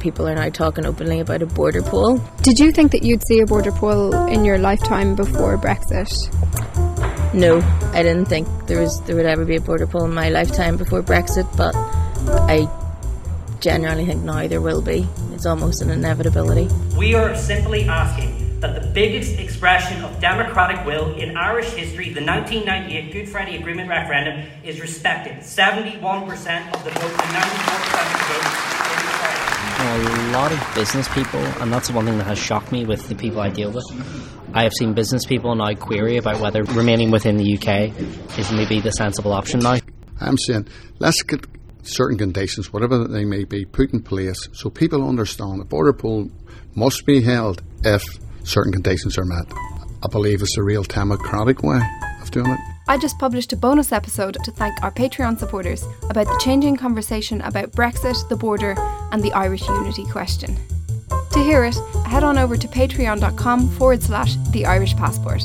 people are now talking openly about a border poll. Did you think that you'd see a border poll in your lifetime before Brexit? No, I didn't think there was there would ever be a border poll in my lifetime before Brexit, but I genuinely think now there will be. It's almost an inevitability. We are simply asking that the biggest expression of democratic will in Irish history, the 1998 Good Friday Agreement referendum, is respected. 71% of the vote and 94% of the vote a lot of business people, and that's the one thing that has shocked me with the people I deal with. I have seen business people now query about whether remaining within the UK is maybe the sensible option now. I'm saying let's get certain conditions, whatever they may be, put in place so people understand the border poll must be held if certain conditions are met. I believe it's a real democratic way of doing it. I just published a bonus episode to thank our Patreon supporters about the changing conversation about Brexit, the border, and the Irish unity question. To hear it, head on over to patreon.com forward slash the Irish passport.